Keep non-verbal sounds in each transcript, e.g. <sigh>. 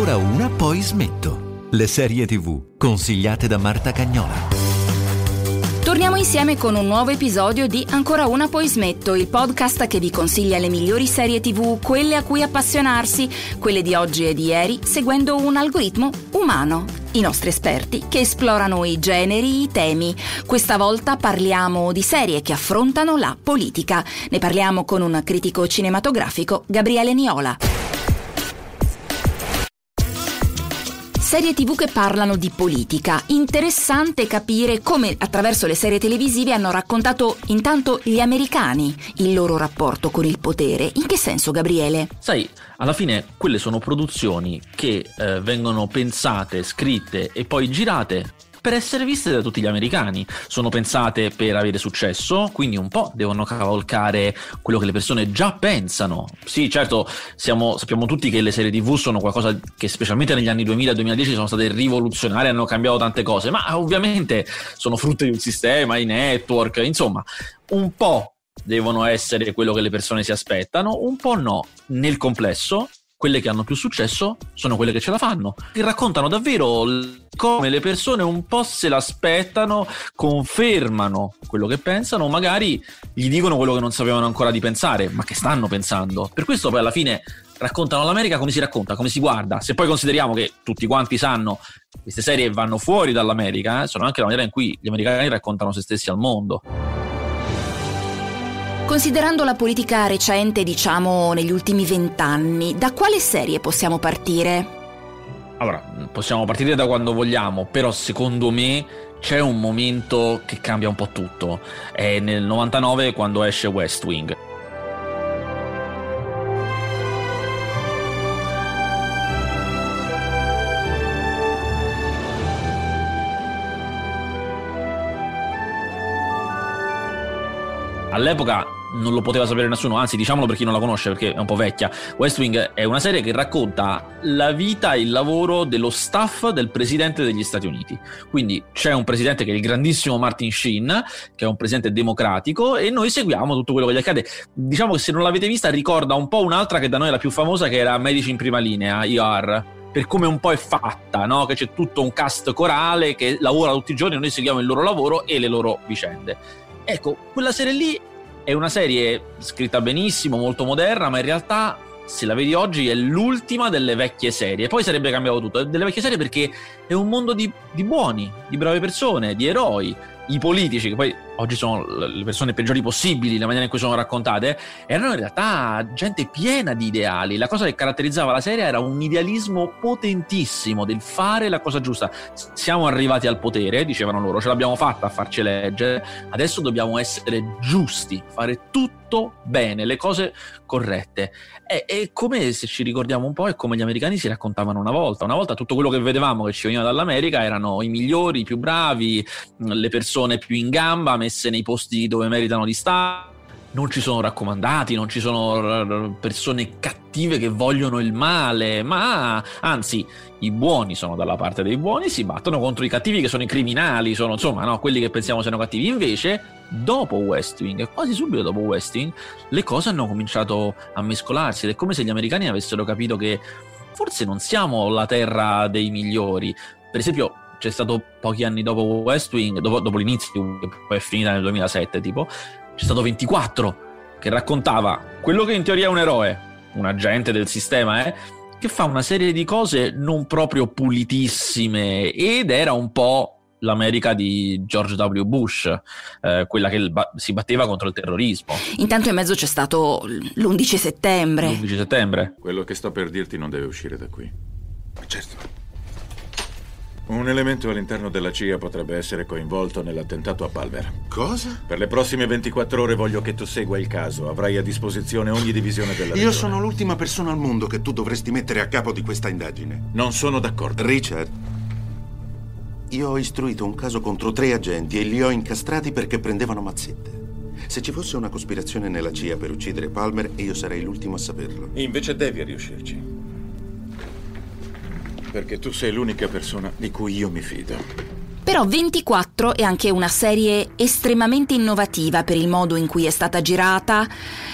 Ancora una, poi smetto. Le serie TV consigliate da Marta Cagnola. Torniamo insieme con un nuovo episodio di Ancora una poi smetto, il podcast che vi consiglia le migliori serie tv, quelle a cui appassionarsi, quelle di oggi e di ieri, seguendo un algoritmo umano. I nostri esperti che esplorano i generi, i temi. Questa volta parliamo di serie che affrontano la politica. Ne parliamo con un critico cinematografico, Gabriele Niola. Serie tv che parlano di politica. Interessante capire come attraverso le serie televisive hanno raccontato intanto gli americani il loro rapporto con il potere. In che senso, Gabriele? Sai, alla fine quelle sono produzioni che eh, vengono pensate, scritte e poi girate per essere viste da tutti gli americani. Sono pensate per avere successo, quindi un po' devono cavalcare quello che le persone già pensano. Sì, certo, siamo, sappiamo tutti che le serie TV sono qualcosa che specialmente negli anni 2000-2010 sono state rivoluzionarie, hanno cambiato tante cose, ma ovviamente sono frutto di un sistema, i network, insomma, un po' devono essere quello che le persone si aspettano, un po' no. Nel complesso quelle che hanno più successo sono quelle che ce la fanno, che raccontano davvero come le persone un po' se l'aspettano, confermano quello che pensano, magari gli dicono quello che non sapevano ancora di pensare, ma che stanno pensando. Per questo poi alla fine raccontano l'America come si racconta, come si guarda. Se poi consideriamo che tutti quanti sanno queste serie vanno fuori dall'America, eh, sono anche la maniera in cui gli americani raccontano se stessi al mondo. Considerando la politica recente, diciamo negli ultimi vent'anni, da quale serie possiamo partire? Allora, possiamo partire da quando vogliamo, però secondo me c'è un momento che cambia un po' tutto. È nel 99 quando esce West Wing. All'epoca non lo poteva sapere nessuno, anzi diciamolo per chi non la conosce perché è un po' vecchia. West Wing è una serie che racconta la vita e il lavoro dello staff del presidente degli Stati Uniti. Quindi c'è un presidente che è il grandissimo Martin Sheen, che è un presidente democratico e noi seguiamo tutto quello che gli accade. Diciamo che se non l'avete vista ricorda un po' un'altra che da noi è la più famosa che era Medici in prima linea, ER per come un po' è fatta, no? che c'è tutto un cast corale che lavora tutti i giorni, noi seguiamo il loro lavoro e le loro vicende. Ecco, quella serie lì è una serie scritta benissimo, molto moderna, ma in realtà se la vedi oggi è l'ultima delle vecchie serie. Poi sarebbe cambiato tutto. Delle vecchie serie perché è un mondo di, di buoni, di brave persone, di eroi i politici, che poi oggi sono le persone peggiori possibili, la maniera in cui sono raccontate, erano in realtà gente piena di ideali. La cosa che caratterizzava la serie era un idealismo potentissimo del fare la cosa giusta. Siamo arrivati al potere, dicevano loro, ce l'abbiamo fatta a farci leggere, adesso dobbiamo essere giusti, fare tutto bene, le cose corrette. È, è come se ci ricordiamo un po', è come gli americani si raccontavano una volta. Una volta tutto quello che vedevamo che ci veniva dall'America erano i migliori, i più bravi, le persone più in gamba, messe nei posti dove meritano di stare. Non ci sono raccomandati, non ci sono persone cattive che vogliono il male, ma anzi, i buoni sono dalla parte dei buoni, si battono contro i cattivi che sono i criminali, sono insomma no, quelli che pensiamo siano cattivi. Invece, dopo West Wing, quasi subito dopo West Wing, le cose hanno cominciato a mescolarsi ed è come se gli americani avessero capito che forse non siamo la terra dei migliori. Per esempio, c'è stato pochi anni dopo West Wing, dopo, dopo l'inizio, che poi è finita nel 2007, tipo, c'è stato 24 che raccontava quello che in teoria è un eroe, un agente del sistema, eh, che fa una serie di cose non proprio pulitissime ed era un po' l'America di George W. Bush, eh, quella che ba- si batteva contro il terrorismo. Intanto in mezzo c'è stato l'11 settembre. L'11 settembre. Quello che sto per dirti non deve uscire da qui. Certo. Un elemento all'interno della CIA potrebbe essere coinvolto nell'attentato a Palmer. Cosa? Per le prossime 24 ore voglio che tu segua il caso. Avrai a disposizione ogni divisione della Io sono l'ultima persona al mondo che tu dovresti mettere a capo di questa indagine. Non sono d'accordo. Richard, io ho istruito un caso contro tre agenti e li ho incastrati perché prendevano mazzette. Se ci fosse una cospirazione nella CIA per uccidere Palmer, io sarei l'ultimo a saperlo. Invece devi riuscirci. Perché tu sei l'unica persona di cui io mi fido. Però 24 è anche una serie estremamente innovativa per il modo in cui è stata girata,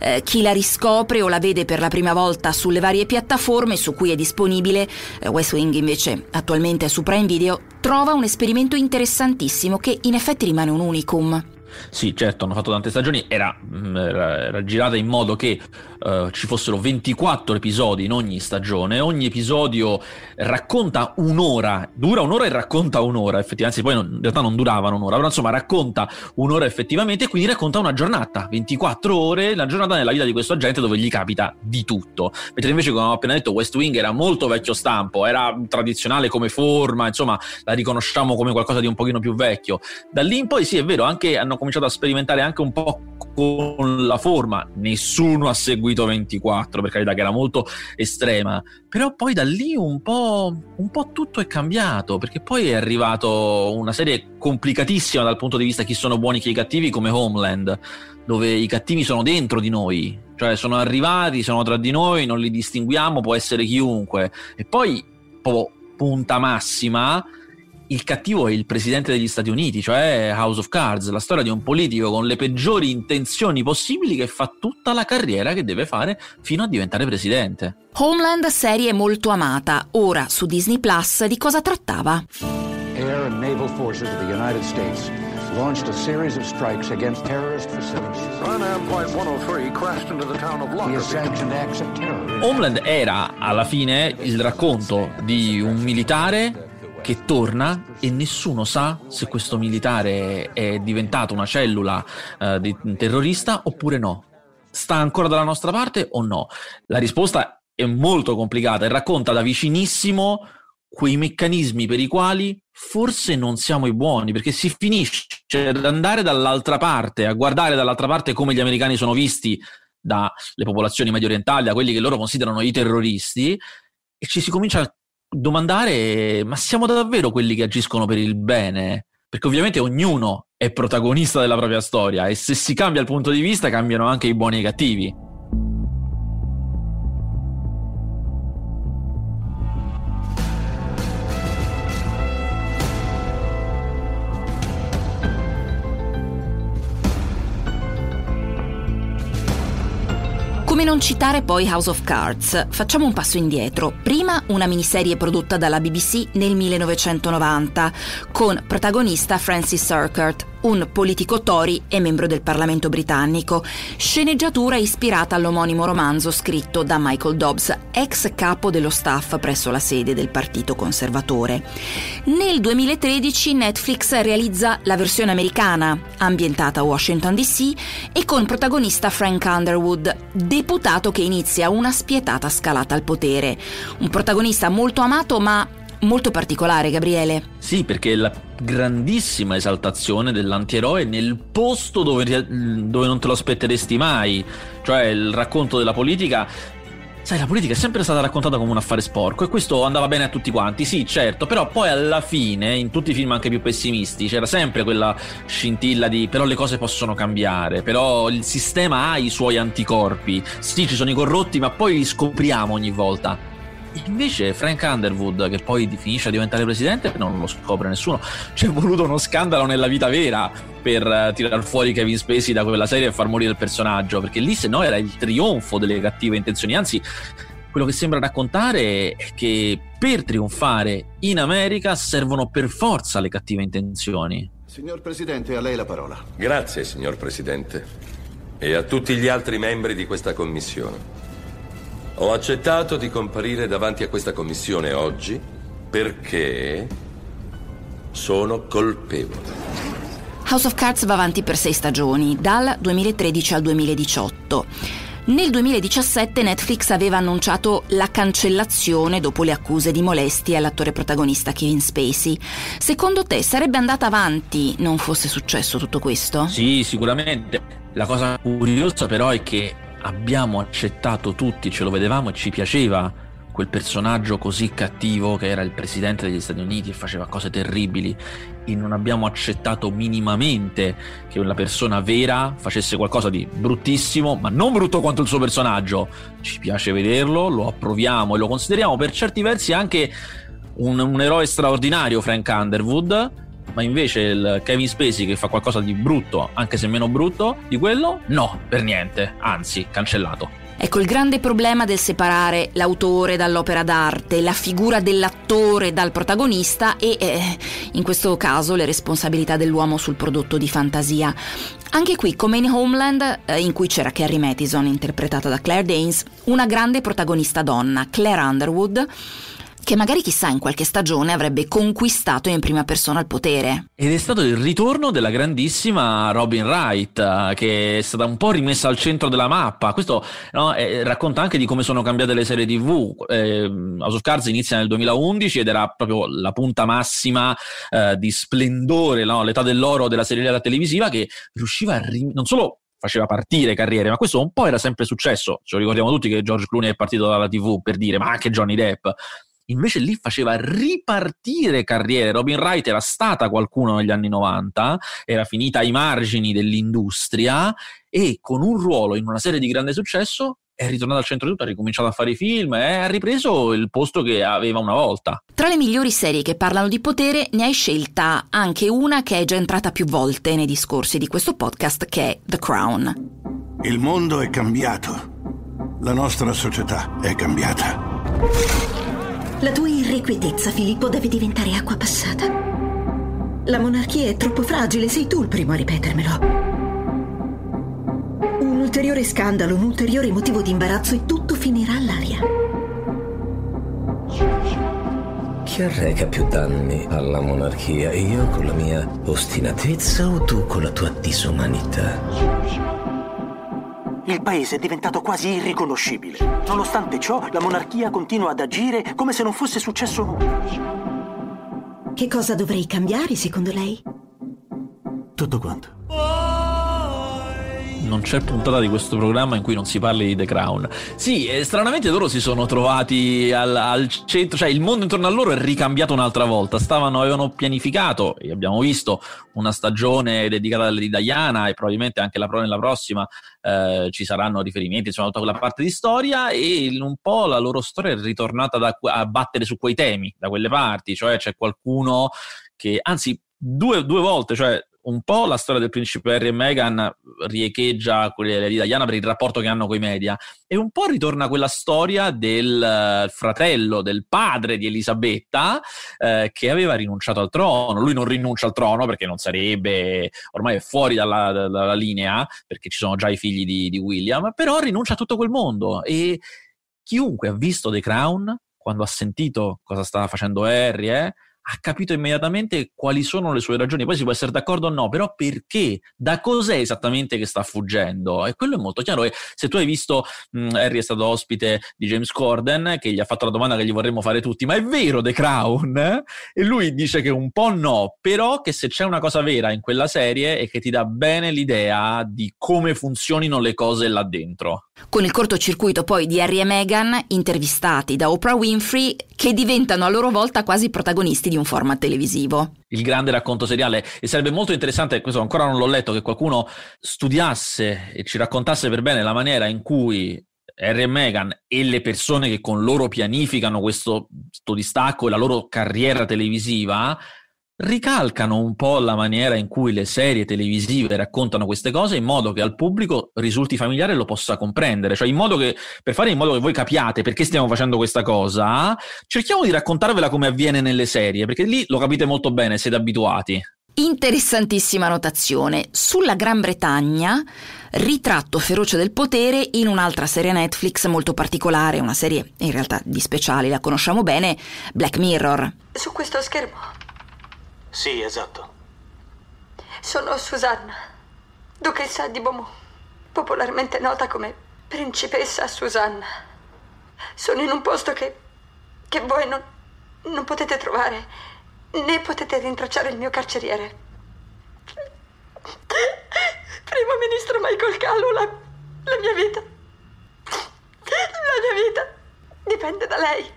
eh, chi la riscopre o la vede per la prima volta sulle varie piattaforme su cui è disponibile, eh, West Wing invece attualmente è su Prime Video, trova un esperimento interessantissimo che in effetti rimane un unicum. Sì, certo, hanno fatto tante stagioni, era, mm, era, girata in modo che uh, ci fossero 24 episodi in ogni stagione, ogni episodio racconta un'ora, dura un'ora e racconta un'ora, effettivamente, poi non, in realtà non duravano un'ora, però insomma racconta un'ora effettivamente e quindi racconta una giornata, 24 ore, la giornata nella vita di questo agente dove gli capita di tutto. Mentre invece, come ho appena detto, West Wing era molto vecchio stampo, era tradizionale come forma, insomma la riconosciamo come qualcosa di un pochino più vecchio. Da lì in poi sì, è vero, anche hanno cominciato a sperimentare anche un po' con la forma, nessuno ha seguito 24 per carità che era molto estrema, però poi da lì un po', un po' tutto è cambiato perché poi è arrivato una serie complicatissima dal punto di vista chi sono buoni e chi cattivi come Homeland, dove i cattivi sono dentro di noi, cioè sono arrivati, sono tra di noi, non li distinguiamo, può essere chiunque. E poi proprio punta massima il cattivo è il presidente degli Stati Uniti, cioè House of Cards, la storia di un politico con le peggiori intenzioni possibili che fa tutta la carriera che deve fare fino a diventare presidente. Homeland, serie molto amata, ora su Disney Plus, di cosa trattava? Air and Naval Forces of the United States launched a series of strikes against terrorist facilities. Flight 103 crashed into the town of Lockerbie. Homeland era alla fine il racconto di un militare che torna e nessuno sa se questo militare è diventato una cellula eh, di terrorista oppure no. Sta ancora dalla nostra parte o no? La risposta è molto complicata e racconta da vicinissimo quei meccanismi per i quali forse non siamo i buoni, perché si finisce ad andare dall'altra parte, a guardare dall'altra parte come gli americani sono visti dalle popolazioni medio orientali, da quelli che loro considerano i terroristi, e ci si comincia a domandare, ma siamo davvero quelli che agiscono per il bene? Perché ovviamente ognuno è protagonista della propria storia e se si cambia il punto di vista cambiano anche i buoni e i cattivi. Come non citare poi House of Cards? Facciamo un passo indietro. Prima una miniserie prodotta dalla BBC nel 1990 con protagonista Francis Urquhart, un politico Tory e membro del Parlamento britannico, sceneggiatura ispirata all'omonimo romanzo scritto da Michael Dobbs, ex capo dello staff presso la sede del Partito Conservatore. Nel 2013 Netflix realizza la versione americana, ambientata a Washington DC e con protagonista Frank Underwood, deputato che inizia una spietata scalata al potere. Un protagonista molto amato ma molto particolare, Gabriele. Sì, perché la grandissima esaltazione dell'antieroe nel posto dove, dove non te lo aspetteresti mai, cioè il racconto della politica Sai, la politica è sempre stata raccontata come un affare sporco e questo andava bene a tutti quanti, sì, certo, però poi alla fine, in tutti i film anche più pessimisti, c'era sempre quella scintilla di però le cose possono cambiare, però il sistema ha i suoi anticorpi, sì, ci sono i corrotti, ma poi li scopriamo ogni volta. Invece Frank Underwood, che poi finisce a diventare presidente, non lo scopre nessuno. C'è voluto uno scandalo nella vita vera per uh, tirar fuori Kevin Spacey da quella serie e far morire il personaggio, perché lì se no era il trionfo delle cattive intenzioni. Anzi, quello che sembra raccontare è che per trionfare in America servono per forza le cattive intenzioni. Signor Presidente, a lei la parola. Grazie, signor Presidente. E a tutti gli altri membri di questa commissione. Ho accettato di comparire davanti a questa commissione oggi perché sono colpevole. House of Cards va avanti per sei stagioni, dal 2013 al 2018. Nel 2017 Netflix aveva annunciato la cancellazione dopo le accuse di molestie all'attore protagonista Kevin Spacey. Secondo te sarebbe andata avanti non fosse successo tutto questo? Sì, sicuramente. La cosa curiosa però è che abbiamo accettato tutti, ce lo vedevamo e ci piaceva quel personaggio così cattivo che era il presidente degli Stati Uniti e faceva cose terribili e non abbiamo accettato minimamente che una persona vera facesse qualcosa di bruttissimo, ma non brutto quanto il suo personaggio. Ci piace vederlo, lo approviamo e lo consideriamo per certi versi anche un, un eroe straordinario, Frank Underwood ma invece il Kevin Spacey che fa qualcosa di brutto, anche se meno brutto di quello, no, per niente, anzi, cancellato. Ecco il grande problema del separare l'autore dall'opera d'arte, la figura dell'attore dal protagonista e, eh, in questo caso, le responsabilità dell'uomo sul prodotto di fantasia. Anche qui, come in Homeland, eh, in cui c'era Carrie Mathison, interpretata da Claire Danes, una grande protagonista donna, Claire Underwood, che magari chissà in qualche stagione avrebbe conquistato in prima persona il potere. Ed è stato il ritorno della grandissima Robin Wright, eh, che è stata un po' rimessa al centro della mappa. Questo no, eh, racconta anche di come sono cambiate le serie TV. Eh, House of Cards inizia nel 2011 ed era proprio la punta massima eh, di splendore, no? l'età dell'oro della serialità televisiva che riusciva a rim- non solo faceva partire carriere, ma questo un po' era sempre successo. Ce lo ricordiamo tutti che George Clooney è partito dalla TV per dire, ma anche Johnny Depp invece lì faceva ripartire carriere. Robin Wright era stata qualcuno negli anni 90, era finita ai margini dell'industria e con un ruolo in una serie di grande successo è ritornata al centro di tutto, ha ricominciato a fare i film e ha ripreso il posto che aveva una volta. Tra le migliori serie che parlano di potere ne hai scelta anche una che è già entrata più volte nei discorsi di questo podcast che è The Crown. Il mondo è cambiato. La nostra società è cambiata. La tua irrequietezza, Filippo, deve diventare acqua passata. La monarchia è troppo fragile, sei tu il primo a ripetermelo. Un ulteriore scandalo, un ulteriore motivo di imbarazzo e tutto finirà all'aria. Chi arreca più danni alla monarchia? Io con la mia ostinatezza o tu con la tua disumanità? Il paese è diventato quasi irriconoscibile. Nonostante ciò, la monarchia continua ad agire come se non fosse successo nulla. Che cosa dovrei cambiare, secondo lei? Tutto quanto non c'è puntata di questo programma in cui non si parli di The Crown. Sì, eh, stranamente loro si sono trovati al, al, centro, cioè il mondo intorno a loro è ricambiato un'altra volta. Stavano, avevano pianificato, e abbiamo visto, una stagione dedicata alla di Diana e probabilmente anche la, nella prossima eh, ci saranno riferimenti, insomma, tutta quella parte di storia e un po' la loro storia è ritornata da, a battere su quei temi, da quelle parti, cioè c'è qualcuno che, anzi, due, due volte, cioè un po' la storia del principe Harry e Meghan riecheggia quella di Diana per il rapporto che hanno con i media e un po' ritorna quella storia del eh, fratello, del padre di Elisabetta eh, che aveva rinunciato al trono. Lui non rinuncia al trono perché non sarebbe, ormai è fuori dalla, dalla linea perché ci sono già i figli di, di William, però rinuncia a tutto quel mondo e chiunque ha visto The Crown, quando ha sentito cosa stava facendo Harry, eh, ha capito immediatamente quali sono le sue ragioni. Poi si può essere d'accordo o no, però perché? Da cos'è esattamente che sta fuggendo? E quello è molto chiaro. E se tu hai visto, mh, Harry è stato ospite di James Corden, che gli ha fatto la domanda che gli vorremmo fare tutti, ma è vero The Crown? E lui dice che un po' no, però che se c'è una cosa vera in quella serie è che ti dà bene l'idea di come funzionino le cose là dentro. Con il cortocircuito poi di Harry e Meghan, intervistati da Oprah Winfrey, che diventano a loro volta quasi protagonisti di un format televisivo. Il grande racconto seriale e sarebbe molto interessante, questo ancora non l'ho letto, che qualcuno studiasse e ci raccontasse per bene la maniera in cui Harry e Meghan e le persone che con loro pianificano questo, questo distacco e la loro carriera televisiva ricalcano un po' la maniera in cui le serie televisive raccontano queste cose in modo che al pubblico risulti familiare e lo possa comprendere, cioè in modo che per fare in modo che voi capiate perché stiamo facendo questa cosa, cerchiamo di raccontarvela come avviene nelle serie, perché lì lo capite molto bene, siete abituati. Interessantissima notazione. Sulla Gran Bretagna, ritratto feroce del potere in un'altra serie Netflix molto particolare, una serie in realtà di speciali, la conosciamo bene, Black Mirror. Su questo schermo sì, esatto. Sono Susanna, duchessa di Beaumont, popolarmente nota come principessa Susanna. Sono in un posto che, che voi non, non potete trovare, né potete rintracciare il mio carceriere. Primo ministro Michael Callu, la, la mia vita, la mia vita dipende da lei.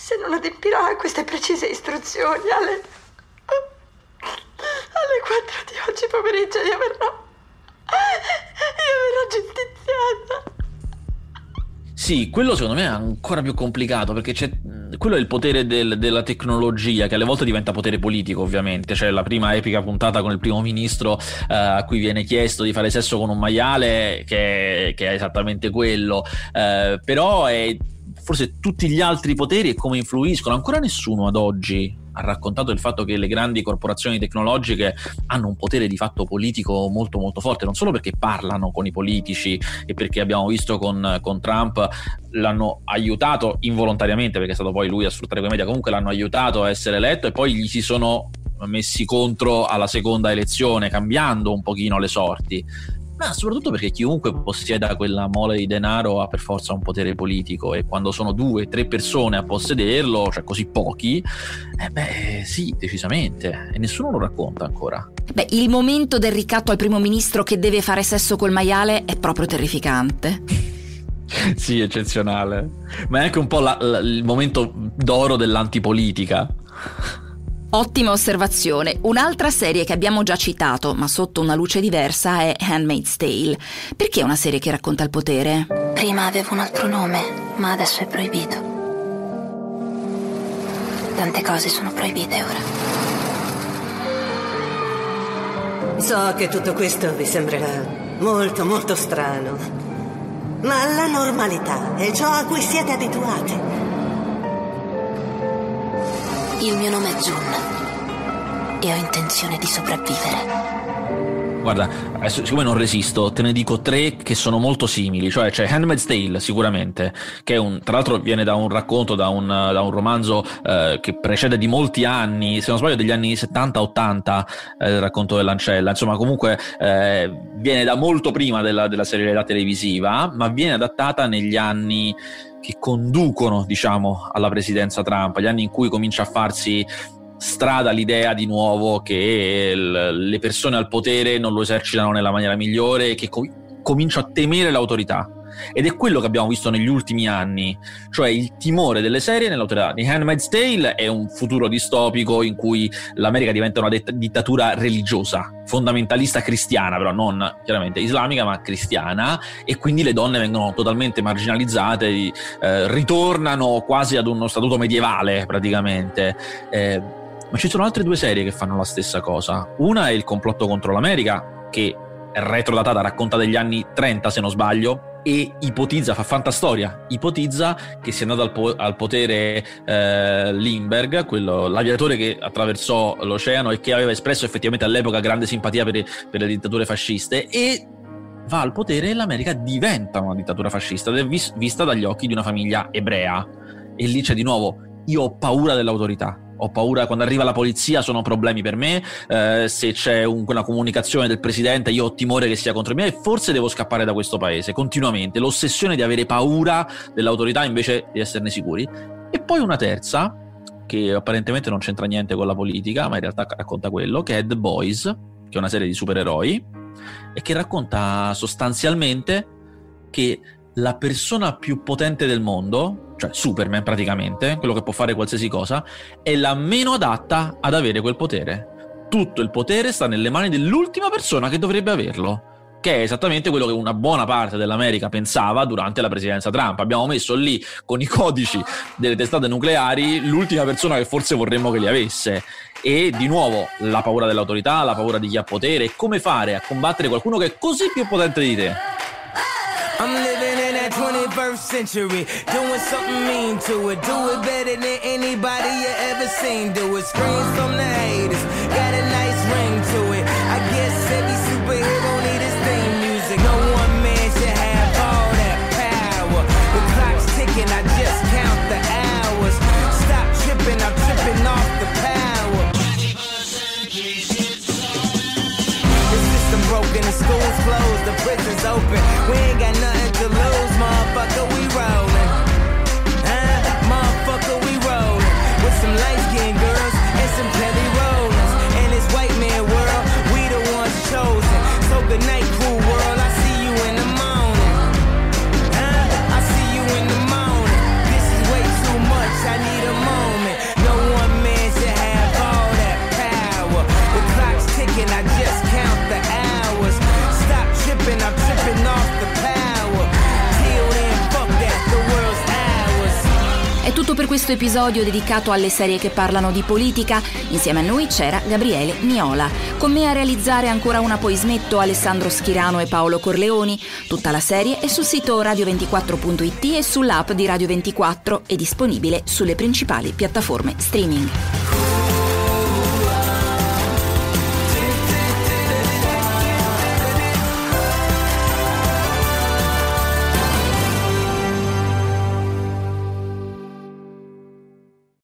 Se non adempirà a queste precise istruzioni, alle alle 4 di oggi pomeriggio io verrò. Io verrò giustiziata. Sì, quello secondo me è ancora più complicato perché c'è quello è il potere del, della tecnologia, che alle volte diventa potere politico, ovviamente. C'è la prima epica puntata con il primo ministro eh, a cui viene chiesto di fare sesso con un maiale, che, che è esattamente quello. Eh, però è forse tutti gli altri poteri e come influiscono. Ancora nessuno ad oggi ha raccontato il fatto che le grandi corporazioni tecnologiche hanno un potere di fatto politico molto molto forte, non solo perché parlano con i politici e perché abbiamo visto con, con Trump l'hanno aiutato involontariamente, perché è stato poi lui a sfruttare quei media, comunque l'hanno aiutato a essere eletto e poi gli si sono messi contro alla seconda elezione, cambiando un pochino le sorti ma soprattutto perché chiunque possieda quella mole di denaro ha per forza un potere politico e quando sono due, tre persone a possederlo, cioè così pochi, eh beh sì, decisamente, e nessuno lo racconta ancora. Beh, il momento del ricatto al primo ministro che deve fare sesso col maiale è proprio terrificante. <laughs> sì, eccezionale, ma è anche un po' la, la, il momento d'oro dell'antipolitica. Ottima osservazione. Un'altra serie che abbiamo già citato, ma sotto una luce diversa, è Handmaid's Tale. Perché è una serie che racconta il potere? Prima avevo un altro nome, ma adesso è proibito. Tante cose sono proibite ora. So che tutto questo vi sembrerà molto, molto strano. Ma la normalità è ciò a cui siete abituati. Il mio nome è Jun e ho intenzione di sopravvivere. Guarda, adesso, siccome non resisto, te ne dico tre che sono molto simili, cioè c'è Handmaid's Tale sicuramente, che un, tra l'altro viene da un racconto, da un, da un romanzo eh, che precede di molti anni, se non sbaglio degli anni 70-80, eh, il racconto dell'ancella, insomma comunque eh, viene da molto prima della, della serialità televisiva, ma viene adattata negli anni che conducono, diciamo, alla presidenza Trump, gli anni in cui comincia a farsi strada l'idea di nuovo che le persone al potere non lo esercitano nella maniera migliore e che com- comincia a temere l'autorità. Ed è quello che abbiamo visto negli ultimi anni, cioè il timore delle serie nell'autorità. The Handmaid's Tale è un futuro distopico in cui l'America diventa una det- dittatura religiosa, fondamentalista cristiana, però non chiaramente islamica, ma cristiana, e quindi le donne vengono totalmente marginalizzate, eh, ritornano quasi ad uno statuto medievale praticamente. Eh, ma ci sono altre due serie che fanno la stessa cosa. Una è Il complotto contro l'America, che è retrodatata, racconta degli anni 30 se non sbaglio, e ipotizza, fa fantastoria, ipotizza che sia andato al, po- al potere eh, Lindbergh, quello, l'aviatore che attraversò l'oceano e che aveva espresso effettivamente all'epoca grande simpatia per, per le dittature fasciste e va al potere e l'America diventa una dittatura fascista ed è vis- vista dagli occhi di una famiglia ebrea. E lì c'è di nuovo, io ho paura dell'autorità, ho paura quando arriva la polizia sono problemi per me, eh, se c'è un, una comunicazione del presidente io ho timore che sia contro me e forse devo scappare da questo paese continuamente, l'ossessione di avere paura dell'autorità invece di esserne sicuri. E poi una terza, che apparentemente non c'entra niente con la politica, ma in realtà racconta quello, che è The Boys, che è una serie di supereroi, e che racconta sostanzialmente che la persona più potente del mondo, cioè Superman praticamente, quello che può fare qualsiasi cosa, è la meno adatta ad avere quel potere. Tutto il potere sta nelle mani dell'ultima persona che dovrebbe averlo, che è esattamente quello che una buona parte dell'America pensava durante la presidenza Trump. Abbiamo messo lì con i codici delle testate nucleari l'ultima persona che forse vorremmo che li avesse. E di nuovo la paura dell'autorità, la paura di chi ha potere come fare a combattere qualcuno che è così più potente di te. I'm living 21st century, doing something mean to it. Do it better than anybody you ever seen. Do it. Screams from the haters, questo episodio dedicato alle serie che parlano di politica. Insieme a noi c'era Gabriele Niola. Con me a realizzare ancora una poi smetto Alessandro Schirano e Paolo Corleoni. Tutta la serie è sul sito radio24.it e sull'app di Radio 24 e disponibile sulle principali piattaforme streaming.